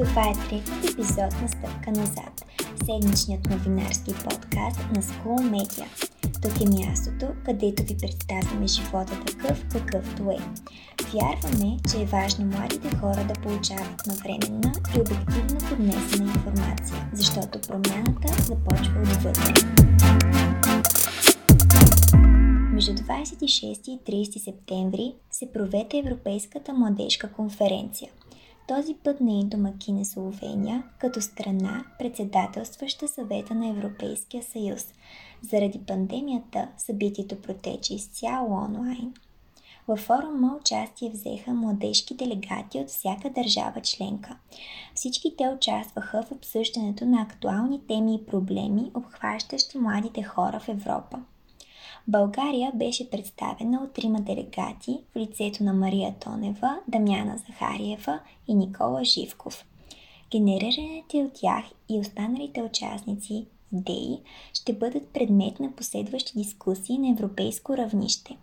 Това е третият епизод на Стъпка назад, седмичният новинарски подкаст на School Media. Тук е мястото, където ви представяме живота такъв, какъвто е. Вярваме, че е важно младите хора да получават навременна и обективно поднесена информация, защото промяната започва отвътре. Между 26 и 30 септември се проведе Европейската младежка конференция. Този път не е домакин е Словения, като страна, председателстваща съвета на Европейския съюз. Заради пандемията събитието протече изцяло онлайн. Във форума участие взеха младежки делегати от всяка държава членка. Всички те участваха в обсъждането на актуални теми и проблеми, обхващащи младите хора в Европа. България беше представена от трима делегати в лицето на Мария Тонева, Дамяна Захариева и Никола Живков. Генерираните от тях и останалите участници идеи ще бъдат предмет на последващи дискусии на европейско равнище.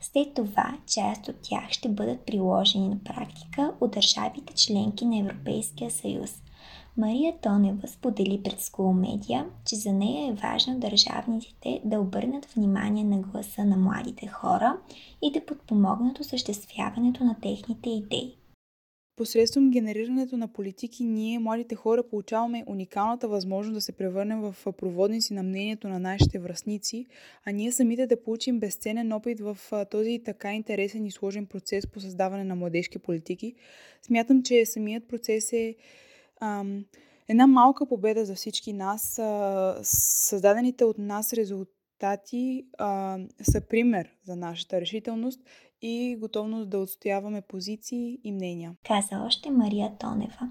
След това част от тях ще бъдат приложени на практика от държавите членки на Европейския съюз. Мария Тонева сподели пред School Media, че за нея е важно държавниците да обърнат внимание на гласа на младите хора и да подпомогнат осъществяването на техните идеи. Посредством генерирането на политики, ние, младите хора, получаваме уникалната възможност да се превърнем в проводници на мнението на нашите връзници, а ние самите да получим безценен опит в този така интересен и сложен процес по създаване на младежки политики. Смятам, че самият процес е ам, една малка победа за всички нас. А, създадените от нас резултати а, са пример за нашата решителност и готовност да отстояваме позиции и мнения. Каза още Мария Тонева.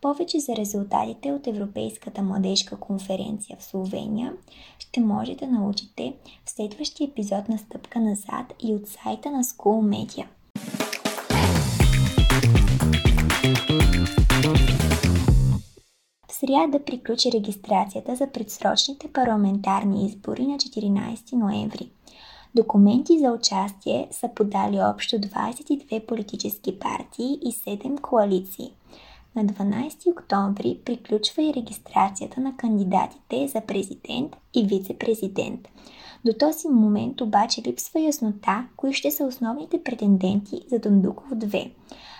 Повече за резултатите от Европейската младежка конференция в Словения ще можете да научите в следващия епизод на Стъпка назад и от сайта на School Media. Сряда приключи регистрацията за предсрочните парламентарни избори на 14 ноември. Документи за участие са подали общо 22 политически партии и 7 коалиции. На 12 октомври приключва и регистрацията на кандидатите за президент и вице-президент. До този момент обаче липсва яснота, кои ще са основните претенденти за Дондуков 2.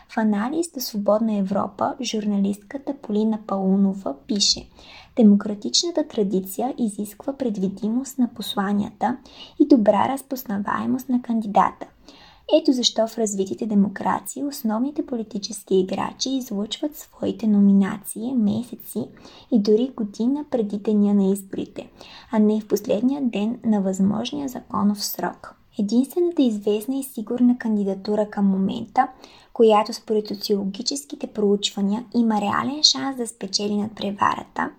В анализ на Свободна Европа журналистката Полина Паунова пише Демократичната традиция изисква предвидимост на посланията и добра разпознаваемост на кандидата. Ето защо в развитите демокрации основните политически играчи излучват своите номинации месеци и дори година преди деня на изборите, а не в последния ден на възможния законов срок. Единствената известна и сигурна кандидатура към момента, която според социологическите проучвания има реален шанс да спечели над преварата,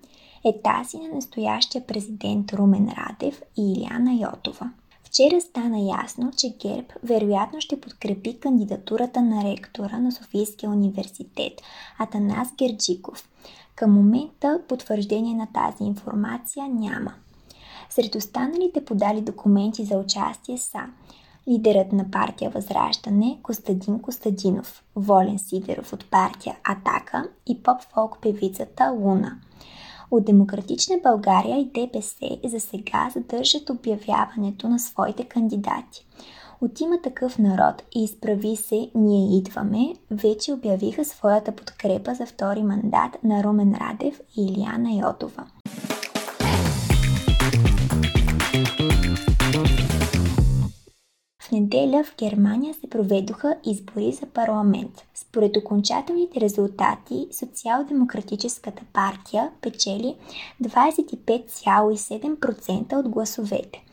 е тази на настоящия президент Румен Радев и Иляна Йотова. Вчера стана ясно, че ГЕРБ вероятно ще подкрепи кандидатурата на ректора на Софийския университет Атанас Герджиков. Към момента потвърждение на тази информация няма. Сред останалите подали документи за участие са лидерът на партия Възраждане Костадин Костадинов, Волен Сидеров от партия Атака и поп-фолк певицата Луна. От Демократична България и ДПС за сега задържат обявяването на своите кандидати. От има такъв народ и изправи се Ние идваме, вече обявиха своята подкрепа за втори мандат на Румен Радев и Илияна Йотова. Неделя в Германия се проведоха избори за парламент. Според окончателните резултати, Социал-демократическата партия печели 25,7% от гласовете.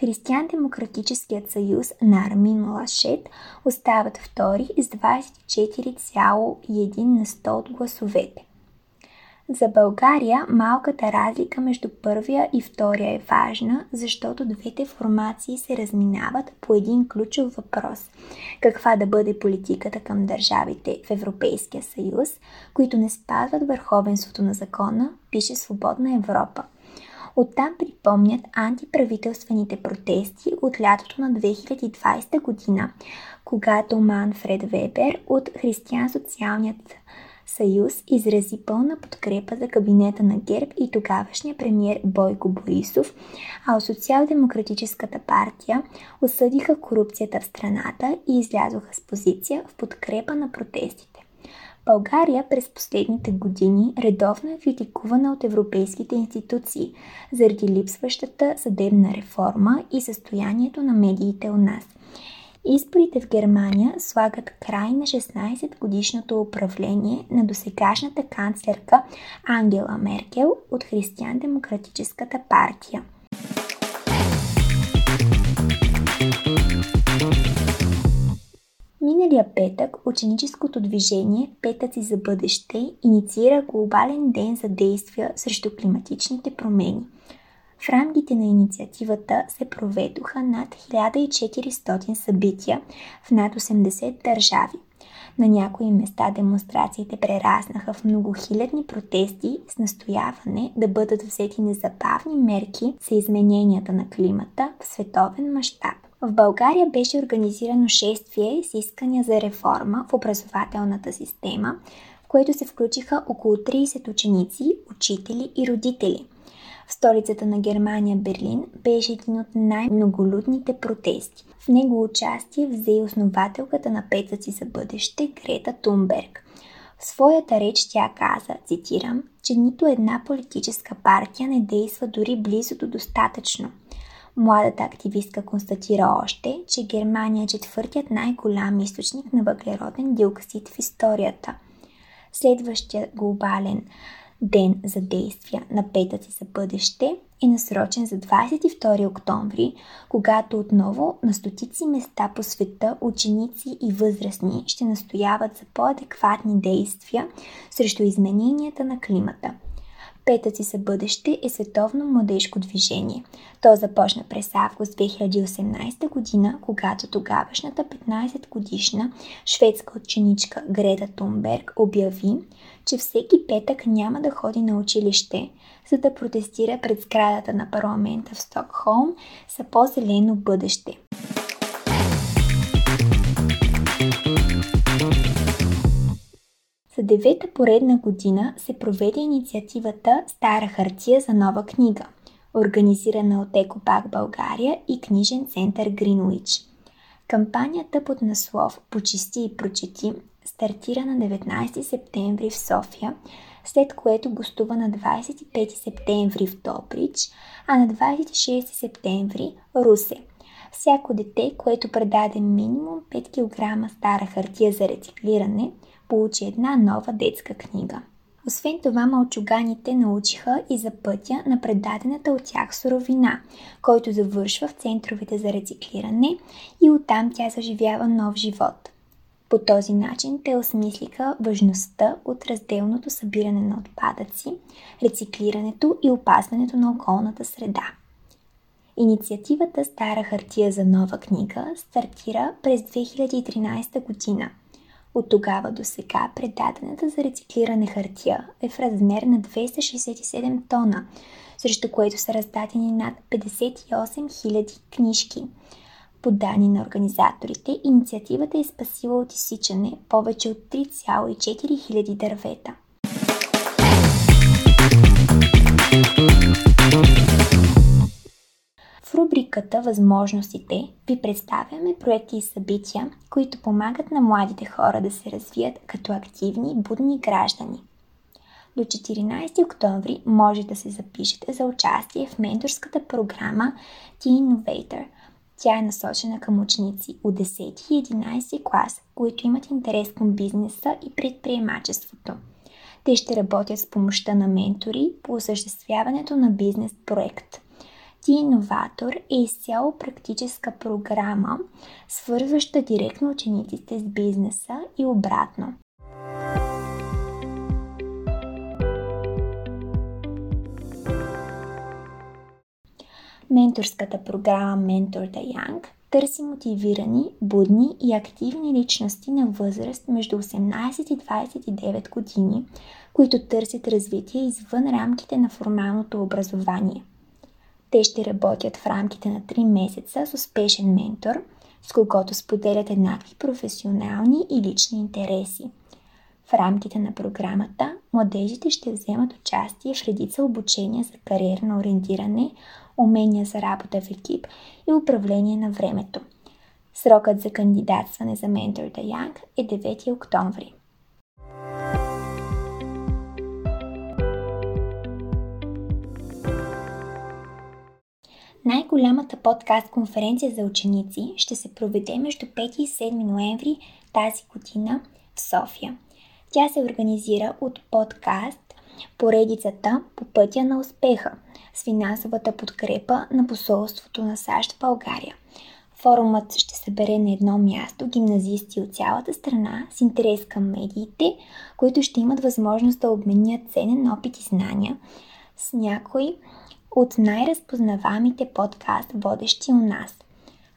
Християн-демократическият съюз на Армин Лашет остават втори с 24,1 на 100 от гласовете. За България малката разлика между първия и втория е важна, защото двете формации се разминават по един ключов въпрос. Каква да бъде политиката към държавите в Европейския съюз, които не спазват върховенството на закона, пише Свободна Европа. Оттам припомнят антиправителствените протести от лятото на 2020 година, когато Манфред Вебер от Християн-социалният съюз изрази пълна подкрепа за кабинета на ГЕРБ и тогавашния премьер Бойко Борисов, а от Социал-демократическата партия осъдиха корупцията в страната и излязоха с позиция в подкрепа на протестите. България през последните години редовно е критикувана от европейските институции заради липсващата съдебна реформа и състоянието на медиите у нас – Изборите в Германия слагат край на 16-годишното управление на досегашната канцлерка Ангела Меркел от Християн-демократическата партия. Миналия петък ученическото движение Петъци за бъдеще инициира глобален ден за действия срещу климатичните промени – в рамките на инициативата се проведоха над 1400 събития в над 80 държави. На някои места демонстрациите прераснаха в многохилядни протести с настояване да бъдат взети незабавни мерки за измененията на климата в световен мащаб. В България беше организирано шествие с искания за реформа в образователната система, в което се включиха около 30 ученици, учители и родители – в столицата на Германия Берлин беше един от най-многолюдните протести. В него участие взе основателката на Петъци за бъдеще Грета Тунберг. В своята реч тя каза, цитирам, че нито една политическа партия не действа дори близо до достатъчно. Младата активистка констатира още, че Германия е четвъртият най-голям източник на въглероден диоксид в историята. Следващия глобален ден за действия на петъци за бъдеще е насрочен за 22 октомври, когато отново на стотици места по света ученици и възрастни ще настояват за по-адекватни действия срещу измененията на климата – Петъци за бъдеще е световно младежко движение. То започна през август 2018 година, когато тогавашната 15-годишна шведска ученичка Грета Тунберг обяви, че всеки петък няма да ходи на училище, за да протестира пред сградата на парламента в Стокхолм за по-зелено бъдеще. За девета поредна година се проведе инициативата Стара хартия за нова книга, организирана от Екопак България и книжен център Гринуич. Кампанията под наслов Почисти и прочети стартира на 19 септември в София, след което гостува на 25 септември в Добрич, а на 26 септември Русе. Всяко дете, което предаде минимум 5 кг стара хартия за рециклиране, получи една нова детска книга. Освен това, мълчуганите научиха и за пътя на предадената от тях суровина, който завършва в центровете за рециклиране и оттам тя заживява нов живот. По този начин те осмислиха важността от разделното събиране на отпадъци, рециклирането и опазването на околната среда. Инициативата Стара хартия за нова книга стартира през 2013 година. От тогава до сега предадената за рециклиране хартия е в размер на 267 тона, срещу което са раздадени над 58 000 книжки. По данни на организаторите, инициативата е спасила от изсичане повече от 3,4 хиляди дървета. В рубриката Възможностите ви представяме проекти и събития, които помагат на младите хора да се развият като активни будни граждани. До 14 октомври може да се запишете за участие в менторската програма Teen Innovator. Тя е насочена към ученици от 10 и 11 клас, които имат интерес към бизнеса и предприемачеството. Те ще работят с помощта на ментори по осъществяването на бизнес проект – ти иноватор е изцяло практическа програма, свързваща директно учениците с бизнеса и обратно. Менторската програма Mentor the Young търси мотивирани, будни и активни личности на възраст между 18 и 29 години, които търсят развитие извън рамките на формалното образование. Те ще работят в рамките на 3 месеца с успешен ментор, с когото споделят еднакви професионални и лични интереси. В рамките на програмата младежите ще вземат участие в редица обучения за кариерно ориентиране, умения за работа в екип и управление на времето. Срокът за кандидатстване за Mentor the Young е 9 октомври. Най-голямата подкаст конференция за ученици ще се проведе между 5 и 7 ноември тази година в София. Тя се организира от подкаст поредицата по пътя на успеха с финансовата подкрепа на посолството на САЩ в България. Форумът ще събере на едно място гимназисти от цялата страна с интерес към медиите, които ще имат възможност да обменят ценен опит и знания с някои от най-разпознаваемите подкаст водещи у нас.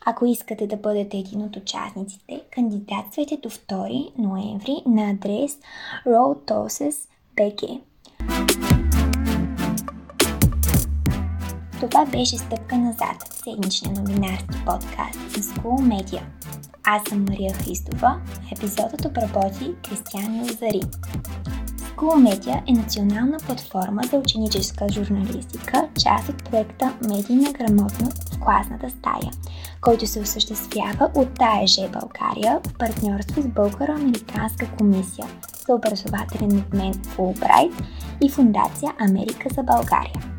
Ако искате да бъдете един от участниците, кандидатствайте до 2 ноември на адрес roadtoses.bg. Това беше стъпка назад в седмичния новинарски подкаст на School Media. Аз съм Мария Христова, епизодът обработи Кристиан Лазари. Media е национална платформа за ученическа журналистика, част от проекта Медийна грамотност в класната стая, който се осъществява от ТАЕЖ България в партньорство с Българо-Американска комисия за образователен обмен Fulbright и Фундация Америка за България.